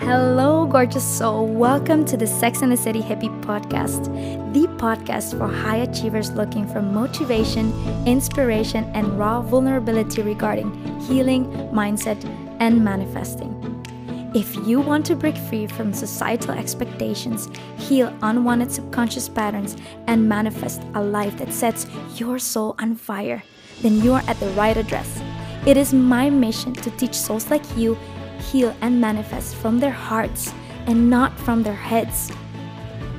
Hello, gorgeous soul. Welcome to the Sex and the City Hippie podcast, the podcast for high achievers looking for motivation, inspiration, and raw vulnerability regarding healing, mindset, and manifesting. If you want to break free from societal expectations, heal unwanted subconscious patterns, and manifest a life that sets your soul on fire, then you are at the right address. It is my mission to teach souls like you heal and manifest from their hearts and not from their heads.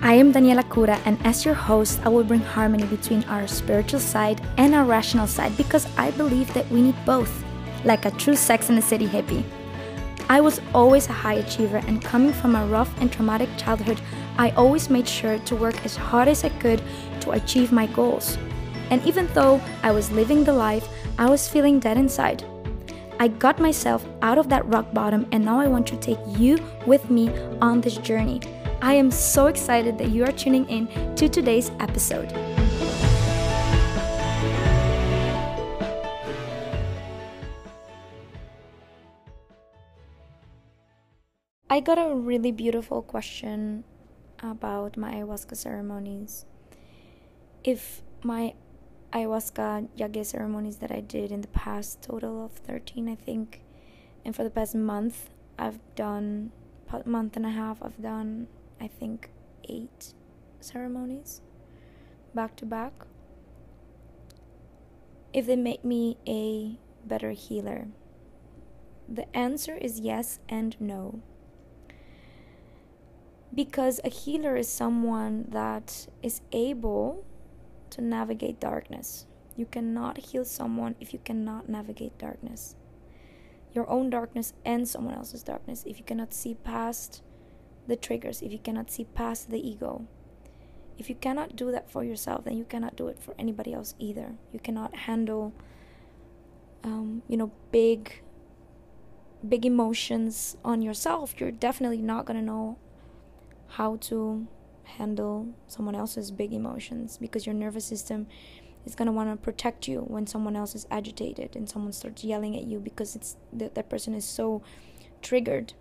I am Daniela Kura, and as your host, I will bring harmony between our spiritual side and our rational side because I believe that we need both, like a true Sex and the City hippie. I was always a high achiever, and coming from a rough and traumatic childhood, I always made sure to work as hard as I could to achieve my goals. And even though I was living the life, I was feeling dead inside. I got myself out of that rock bottom, and now I want to take you with me on this journey. I am so excited that you are tuning in to today's episode. I got a really beautiful question about my ayahuasca ceremonies. If my ayahuasca yage ceremonies that I did in the past, total of 13, I think, and for the past month, I've done, month and a half, I've done, I think, eight ceremonies back to back. If they make me a better healer, the answer is yes and no because a healer is someone that is able to navigate darkness. You cannot heal someone if you cannot navigate darkness. Your own darkness and someone else's darkness. If you cannot see past the triggers, if you cannot see past the ego. If you cannot do that for yourself, then you cannot do it for anybody else either. You cannot handle, um, you know, big, big emotions on yourself. You're definitely not gonna know how to handle someone else's big emotions because your nervous system is going to want to protect you when someone else is agitated and someone starts yelling at you because it's that that person is so triggered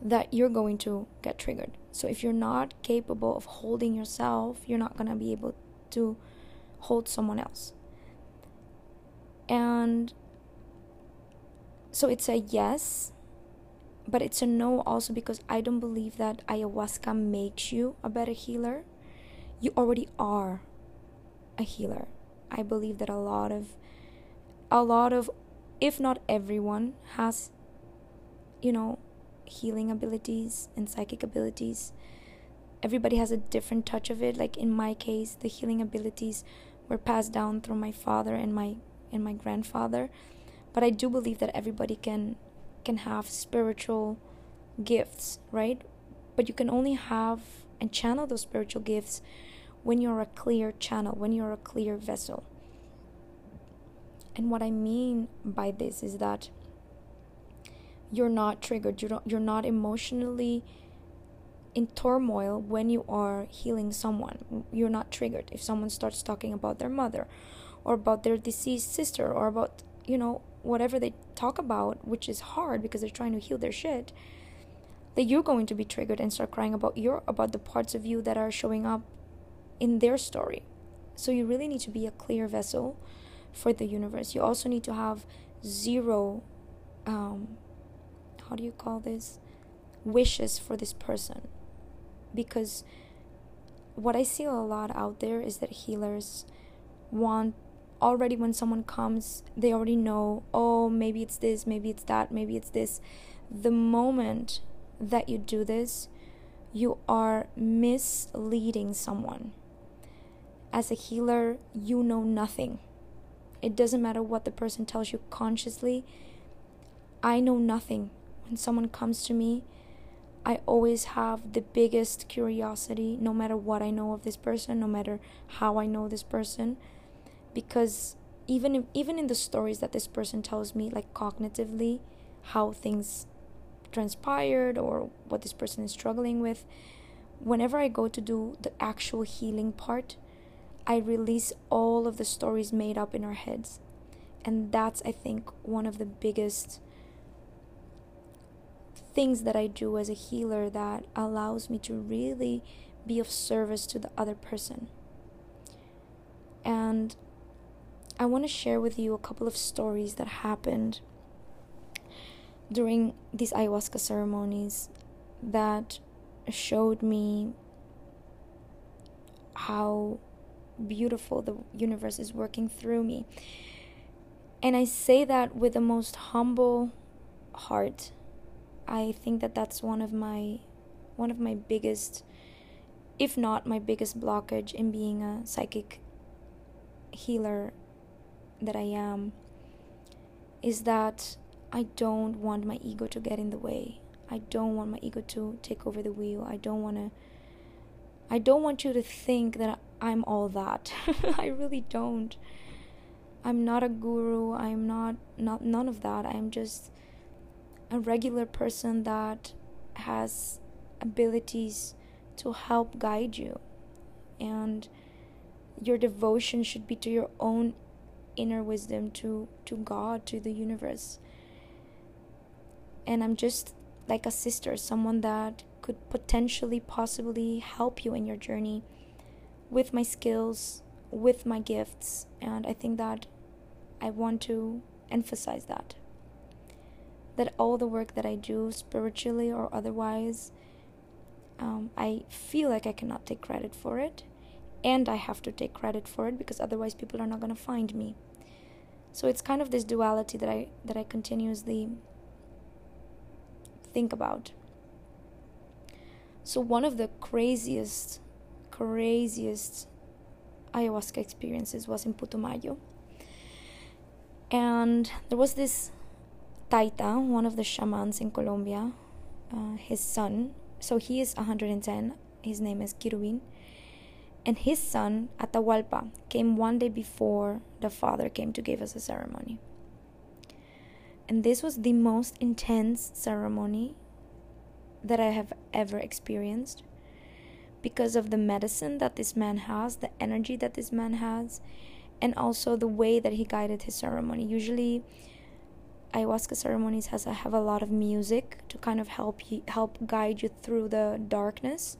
that you're going to get triggered. So if you're not capable of holding yourself, you're not going to be able to hold someone else. And so it's a yes but it's a no also because I don't believe that ayahuasca makes you a better healer. You already are a healer. I believe that a lot of a lot of if not everyone has you know healing abilities and psychic abilities. Everybody has a different touch of it. Like in my case, the healing abilities were passed down through my father and my and my grandfather. But I do believe that everybody can can have spiritual gifts, right? But you can only have and channel those spiritual gifts when you're a clear channel, when you're a clear vessel. And what I mean by this is that you're not triggered, you're not, you're not emotionally in turmoil when you are healing someone. You're not triggered if someone starts talking about their mother or about their deceased sister or about, you know, whatever they talk about, which is hard because they're trying to heal their shit, that you're going to be triggered and start crying about your about the parts of you that are showing up in their story. So you really need to be a clear vessel for the universe. You also need to have zero um how do you call this? wishes for this person. Because what I see a lot out there is that healers want already when someone comes, they already know, oh, maybe it's this, maybe it's that, maybe it's this. The moment that you do this, you are misleading someone. As a healer, you know nothing. It doesn't matter what the person tells you consciously. I know nothing. When someone comes to me, I always have the biggest curiosity, no matter what I know of this person, no matter how I know this person because even if, even in the stories that this person tells me like cognitively how things transpired or what this person is struggling with whenever i go to do the actual healing part I release all of the stories made up in our heads. And that's, I think, one of the biggest things that I do as a healer that allows me to really be of service to the other person. And I want to share with you a couple of stories that happened during these ayahuasca ceremonies that showed me how beautiful the universe is working through me. And I say that with the most humble heart. I think that that's one of my one of my biggest if not my biggest blockage in being a psychic healer that I am is that I don't want my ego to get in the way. I don't want my ego to take over the wheel. I don't want to I don't want you to think that I'm all that. I really don't. I'm not a guru. I'm not not none of that. I'm just a regular person that has abilities to help guide you. And your devotion should be to your own inner wisdom to to God, to the universe. And I'm just like a sister, someone that could potentially possibly help you in your journey with my skills, with my gifts, and I think that I want to emphasize that. That all the work that I do, spiritually or otherwise, um, I feel like I cannot take credit for it, and I have to take credit for it because otherwise people are not going to find me. So it's kind of this duality that I that I continuously think about. So one of the craziest craziest ayahuasca experiences was in Putumayo. And there was this Taita, one of the shamans in Colombia, uh, his son. So he is 110. His name is Querubin. And his son, Atahualpa, came one day before the father came to give us a ceremony. And this was the most intense ceremony that I have ever experienced because of the medicine that this man has, the energy that this man has, and also the way that he guided his ceremony. Usually, ayahuasca ceremonies has have a lot of music to kind of help you, help guide you through the darkness.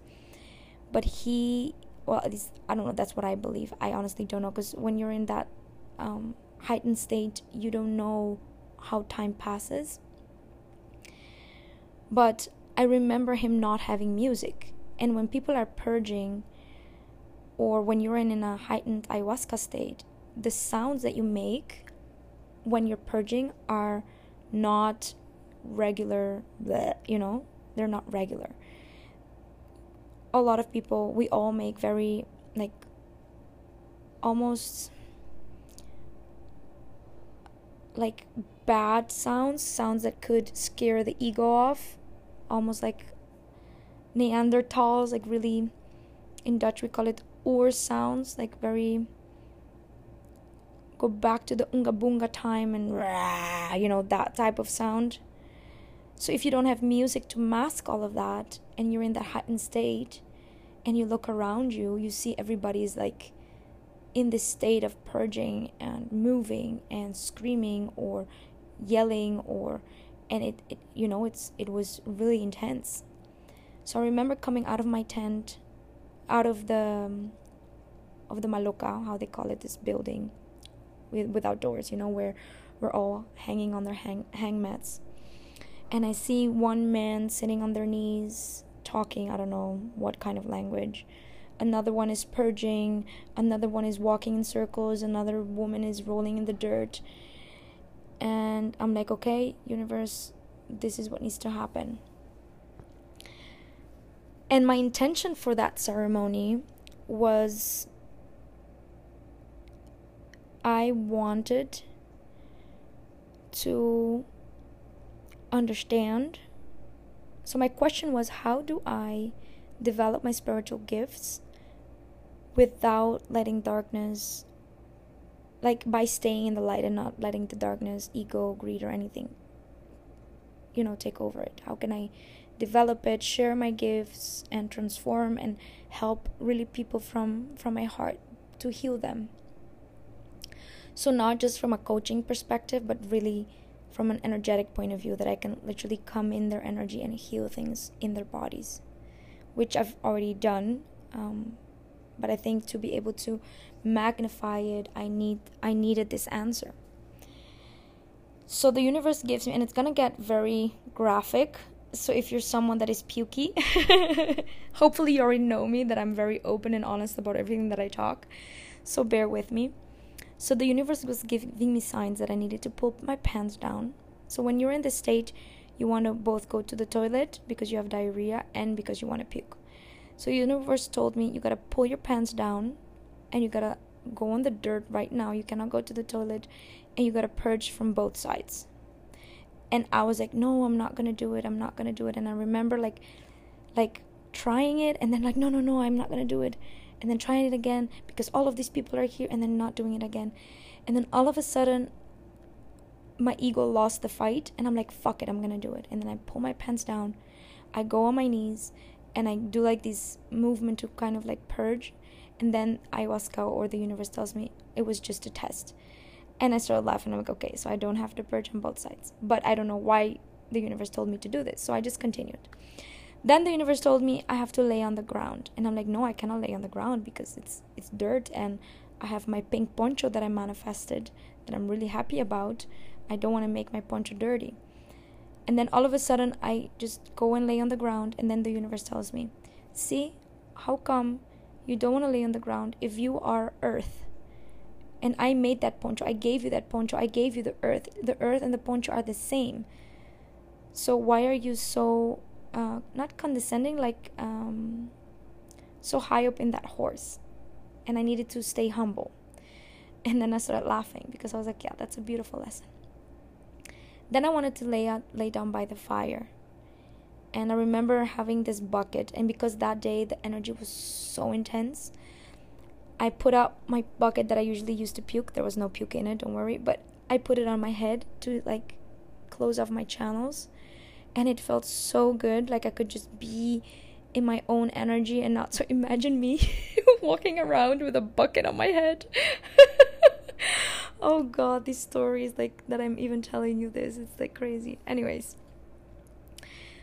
But he, well, at least I don't know. That's what I believe. I honestly don't know because when you're in that um, heightened state, you don't know how time passes. But I remember him not having music and when people are purging, or when you're in, in a heightened ayahuasca state, the sounds that you make when you're purging are not regular, bleh, you know, they're not regular. A lot of people, we all make very, like, almost like bad sounds, sounds that could scare the ego off, almost like Neanderthals, like really, in Dutch we call it oor sounds, like very go back to the unga bunga time and rah, you know that type of sound. So if you don't have music to mask all of that, and you're in that heightened state, and you look around you, you see everybody's like in this state of purging and moving and screaming or yelling or and it, it you know it's it was really intense so I remember coming out of my tent, out of the um, of the maloca, how they call it, this building with without doors, you know, where we're all hanging on their hang hang mats. And I see one man sitting on their knees talking, I don't know what kind of language. Another one is purging, another one is walking in circles, another woman is rolling in the dirt. And I'm like, okay, universe, this is what needs to happen. And my intention for that ceremony was I wanted to understand. So, my question was how do I develop my spiritual gifts without letting darkness, like by staying in the light and not letting the darkness, ego, greed, or anything, you know, take over it? How can I develop it, share my gifts, and transform and help really people from from my heart to heal them. So not just from a coaching perspective, but really from an energetic point of view that I can literally come in their energy and heal things in their bodies, which I've already done. Um, but I think to be able to magnify it, I need I needed this answer. So the universe gives me, and it's gonna get very graphic. So if you're someone that is pukey, hopefully you already know me that I'm very open and honest about everything that I talk. So bear with me. So the universe was giving me signs that I needed to pull my pants down. So when you're in this state, you want to both go to the toilet because you have diarrhea and because you want to puke. So universe told me you got to pull your pants down and you got to go on the dirt right now. You cannot go to the toilet and you got to purge from both sides. And I was like, "No, I'm not going to do it. I'm not going to do it." And I remember like like trying it and then like, "No, no, no, I'm not going to do it." And then trying it again because all of these people are here and then not doing it again. And then all of a sudden, my ego lost the fight and I'm like, fuck it, I'm gonna do it. And then I pull my pants down, I go on my knees, and I do like this movement to kind of like purge. And then ayahuasca or the universe tells me it was just a test. And I started laughing. I'm like, okay, so I don't have to purge on both sides. But I don't know why the universe told me to do this. So I just continued. Then the universe told me I have to lay on the ground. And I'm like, no, I cannot lay on the ground because it's it's dirt and I have my pink poncho that I manifested that I'm really happy about. I don't want to make my poncho dirty. And then all of a sudden I just go and lay on the ground and then the universe tells me, "See, how come you don't want to lay on the ground if you are earth?" And I made that poncho. I gave you that poncho. I gave you the earth. The earth and the poncho are the same. So why are you so uh, not condescending, like um, so high up in that horse. And I needed to stay humble. And then I started laughing because I was like, yeah, that's a beautiful lesson. Then I wanted to lay out, lay down by the fire. And I remember having this bucket, and because that day the energy was so intense, I put out my bucket that I usually use to puke. There was no puke in it, don't worry, but I put it on my head to like close off my channels and it felt so good like i could just be in my own energy and not so imagine me walking around with a bucket on my head. Oh god these stories like that i'm even telling you this it's like crazy. Anyways.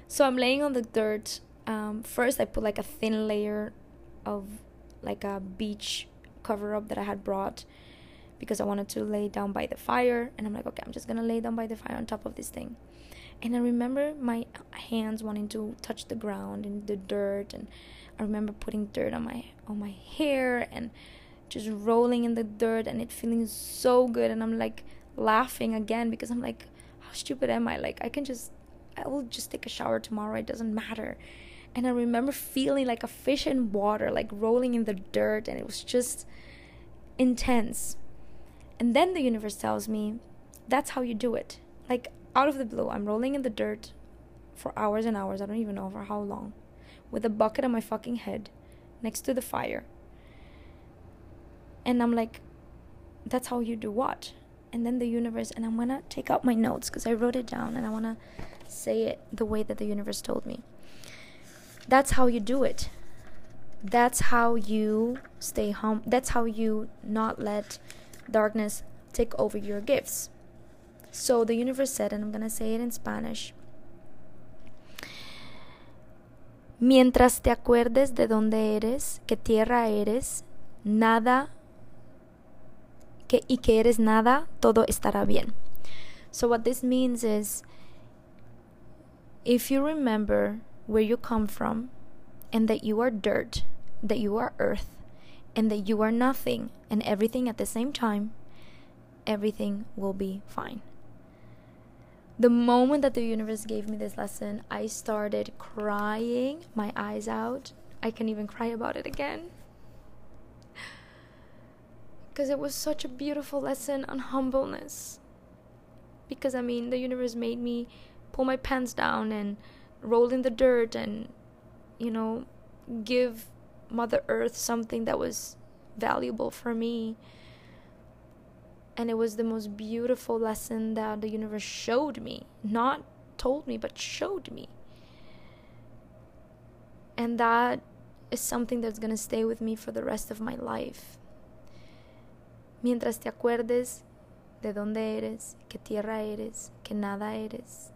So i'm laying on the dirt um, first i put like a thin layer of like a beach cover up that i had brought because i wanted to lay down by the fire and i'm like okay i'm just gonna lay down by the fire on top of this thing and I remember my hands wanting to touch the ground and the dirt and I remember putting dirt on my on my hair and just rolling in the dirt and it feeling so good. And I'm like laughing again because I'm like how stupid am I? Like I can just I will just take a shower tomorrow. It doesn't matter. And I remember feeling like a fish in water like rolling in the dirt and it was just intense. And then the universe tells me that's how you do it. Like out of the blue, I'm rolling in the dirt for hours and hours. I don't even know for how long. With a bucket on my fucking head next to the fire. And I'm like, that's how you do what? And then the universe, and I'm gonna take out my notes because I wrote it down and I wanna say it the way that the universe told me. That's how you do it. That's how you stay home. That's how you not let darkness take over your gifts. So the universe said, and I'm going to say it in Spanish. Mientras te acuerdes de dónde eres, que tierra eres, nada que, y que eres nada, todo estará bien. So what this means is if you remember where you come from and that you are dirt, that you are earth, and that you are nothing and everything at the same time, everything will be fine the moment that the universe gave me this lesson, I started crying my eyes out. I can even cry about it again. Because it was such a beautiful lesson on humbleness. Because, I mean, the universe made me pull my pants down and roll in the dirt and, you know, give Mother Earth something that was valuable for me and it was the most beautiful lesson that the universe showed me not told me but showed me and that is something that's going to stay with me for the rest of my life Mientras te acuerdes de dónde eres, qué tierra eres, que nada eres,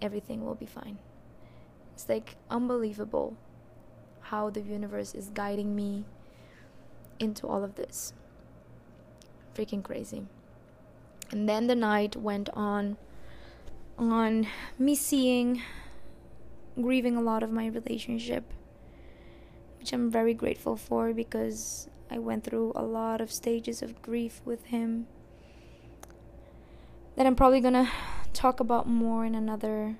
everything will be fine. It's like unbelievable how the universe is guiding me into all of this. Freaking crazy. And then the night went on on me seeing grieving a lot of my relationship which I'm very grateful for because I went through a lot of stages of grief with him that I'm probably to talk about more in another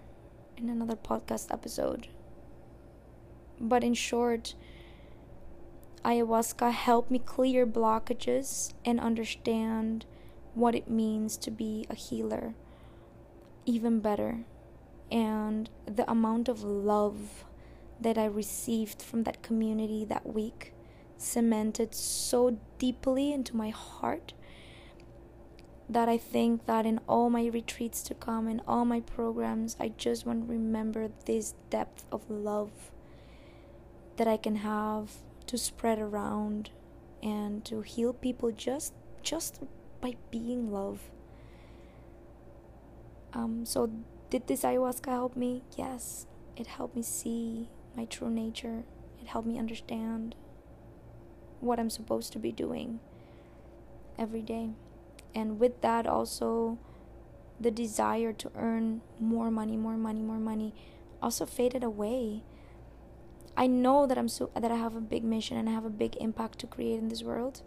in another podcast episode. But in short, ayahuasca helped me clear blockages and understand what it means to be a healer even better. And the amount of love that I received from that community that week cemented so deeply into my heart that I think that in all my retreats to come, in all my programs, I just want to remember this depth of love that I can have to spread around and to heal people just just by being love. Um, so did this ayahuasca help me? Yes, it helped me see my true nature. It helped me understand what I'm supposed to be doing every day and with that also the desire to earn more money more money more money also faded away i know that i'm so that i have a big mission and i have a big impact to create in this world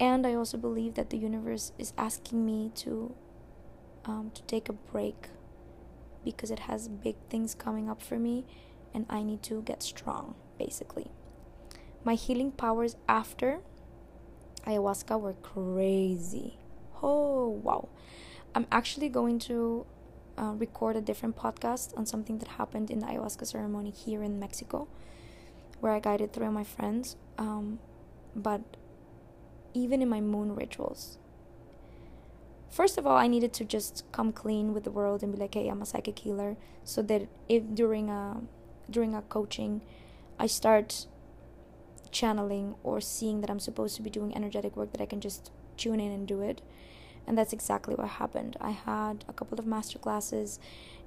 and i also believe that the universe is asking me to um, to take a break because it has big things coming up for me and i need to get strong basically my healing powers after ayahuasca were crazy. Oh, wow. I'm actually going to uh, record a different podcast on something that happened in the ayahuasca ceremony here in Mexico, where I guided three of my friends. Um, but even in my moon rituals, first of all, I needed to just come clean with the world and be like, "Hey, I'm a psychic healer," so that if during a during a coaching, I start channeling or seeing that I'm supposed to be doing energetic work that I can just tune in and do it. And that's exactly what happened. I had a couple of master classes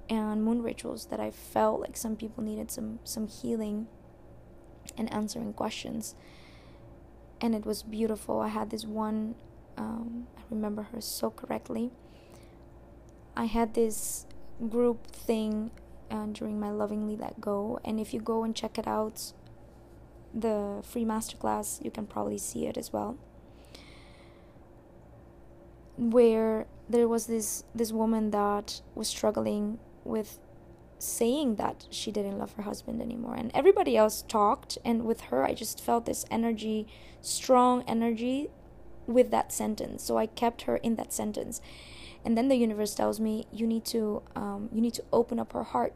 and moon rituals that I felt like some people needed some some healing and answering questions. And it was beautiful. I had this one um, I remember her so correctly. I had this group thing uh, during my lovingly let go and if you go and check it out the free masterclass, you can probably see it as well. Where there was this this woman that was struggling with saying that she didn't love her husband anymore and everybody else talked and with her I just felt this energy strong energy with that sentence so I kept her in that sentence and then the universe tells me you need to um, you need to open up her heart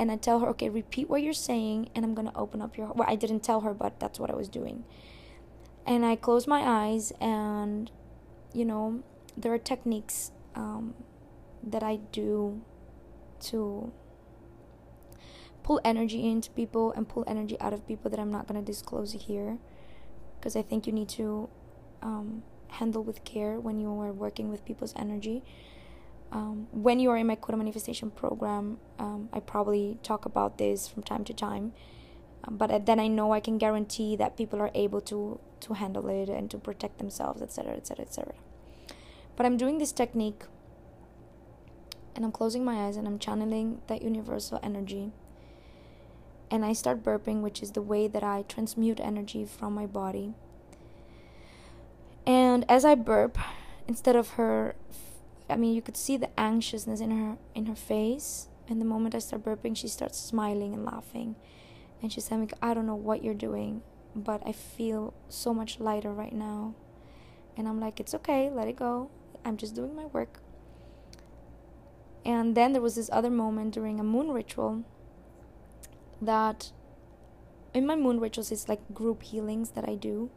and I tell her, okay, repeat what you're saying, and I'm gonna open up your. Well, I didn't tell her, but that's what I was doing. And I close my eyes, and you know, there are techniques um, that I do to pull energy into people and pull energy out of people that I'm not gonna disclose here, because I think you need to um, handle with care when you are working with people's energy um, when you are in my Kura manifestation program, um, I probably talk about this from time to time. But uh, then I know I can guarantee that people are able to to handle it and to protect themselves, etc., etc., etc. But I'm doing this technique, and I'm closing my eyes and I'm channeling that universal energy. And I start burping, which is the way that I transmute energy from my body. And as I burp, instead of her I mean, you could see the anxiousness in her in her face. And the moment I start burping, she starts smiling and laughing, and she's saying, "I don't know what you're doing, but I feel so much lighter right now." And I'm like, "It's okay, let it go. I'm just doing my work." And then there was this other moment during a moon ritual that in my moon rituals it's like group healings that I do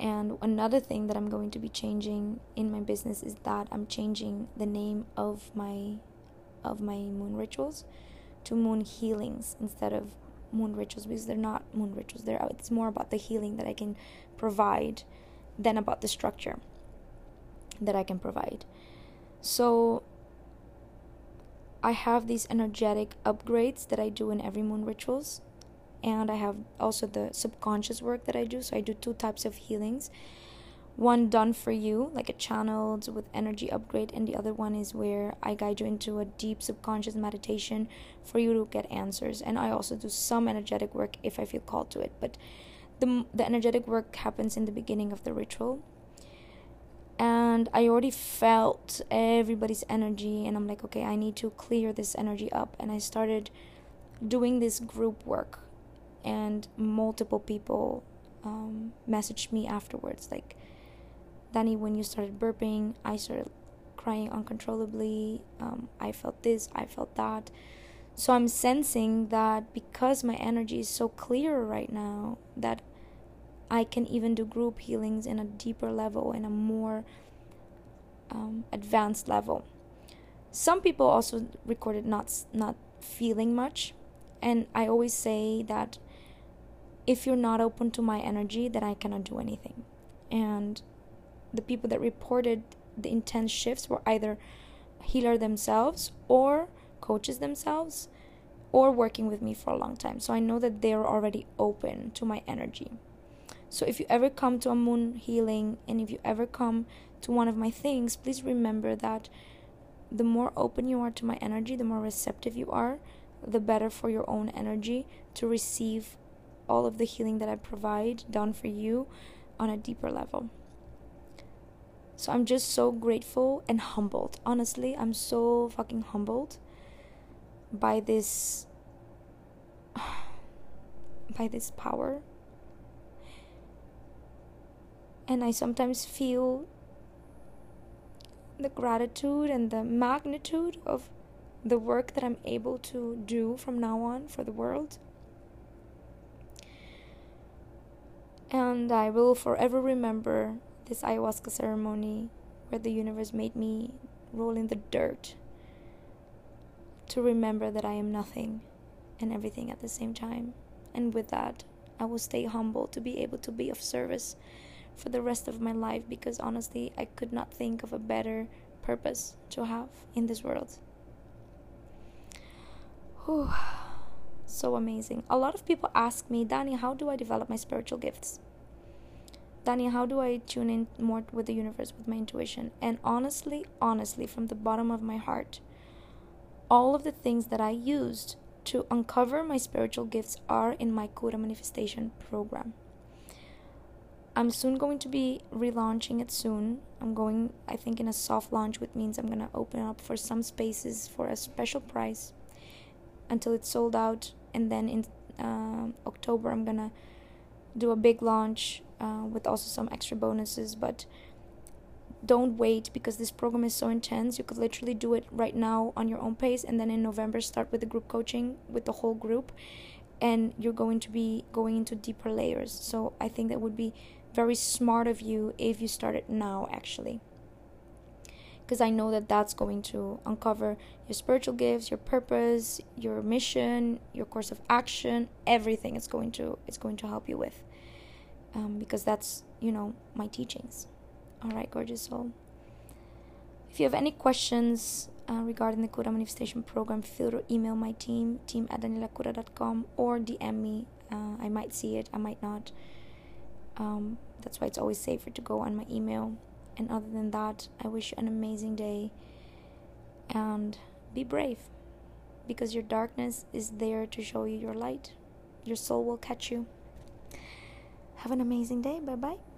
and another thing that I'm going to be changing in my business is that I'm changing the name of my of my moon rituals to moon healings instead of moon rituals because they're not moon rituals. They're it's more about the healing that I can provide than about the structure that I can provide. So I have these energetic upgrades that I do in every moon rituals and I have also the subconscious work that I do. So I do two types of healings. One done for you, like a channeled with energy upgrade, and the other one is where I guide you into a deep subconscious meditation for you to get answers. And I also do some energetic work if I feel called to it. But the the energetic work happens in the beginning of the ritual and I already felt everybody's energy, and I'm like, okay, I need to clear this energy up. And I started doing this group work, and multiple people um, messaged me afterwards, like, Dani, when you started burping, I started crying uncontrollably. Um, I felt this, I felt that. So I'm sensing that because my energy is so clear right now, that I can even do group healings in a deeper level, in a more um, advanced level. Some people also recorded not not feeling much, and I always say that if you're not open to my energy, then I cannot do anything. And the people that reported the intense shifts were either healer themselves or coaches themselves or working with me for a long time. So I know that they're already open to my energy. So if you ever come to a moon healing and if you ever come to one of my things, please remember that the more open you are to my energy, the more receptive you are, the better for your own energy to receive all of the healing that I provide done for you on a deeper level. So I'm just so grateful and humbled. Honestly, I'm so fucking humbled by this by this power and I sometimes feel the gratitude and the magnitude of the work that I'm able to do from now on for the world. And I will forever remember this ayahuasca ceremony where the universe made me roll in the dirt to remember that I am nothing and everything at the same time. And with that, I will stay humble to be able to be of service for the rest of my life because honestly, I could not think of a better purpose to have in this world. Whew. So amazing. A lot of people ask me, Dani, how do I develop my spiritual gifts? Dani, how do I tune in more with the universe, with my intuition? And honestly, honestly, from the bottom of my heart, all of the things that I used to uncover my spiritual gifts are in my Kura manifestation program. I'm soon going to be relaunching it soon. I'm going, I think, in a soft launch, which means I'm going to open up for some spaces for a special price until it's sold out. And then in uh, October, I'm going to do a big launch uh, with also some extra bonuses. But don't wait because this program is so intense. You could literally do it right now on your own pace. And then in November, start with the group coaching with the whole group. And you're going to be going into deeper layers. So I think that would be very smart of you if you start it now, actually. Because I know that that's going to uncover your spiritual gifts, your purpose, your mission, your course of action, everything. It's going to it's going to help you with, um, because that's you know my teachings. All right, gorgeous soul. If you have any questions uh, regarding the Kura Manifestation Program, feel to email my team, team at danielakura.com, or DM me. Uh, I might see it, I might not. Um, that's why it's always safer to go on my email. And other than that, I wish you an amazing day and be brave because your darkness is there to show you your light. Your soul will catch you. Have an amazing day. Bye bye.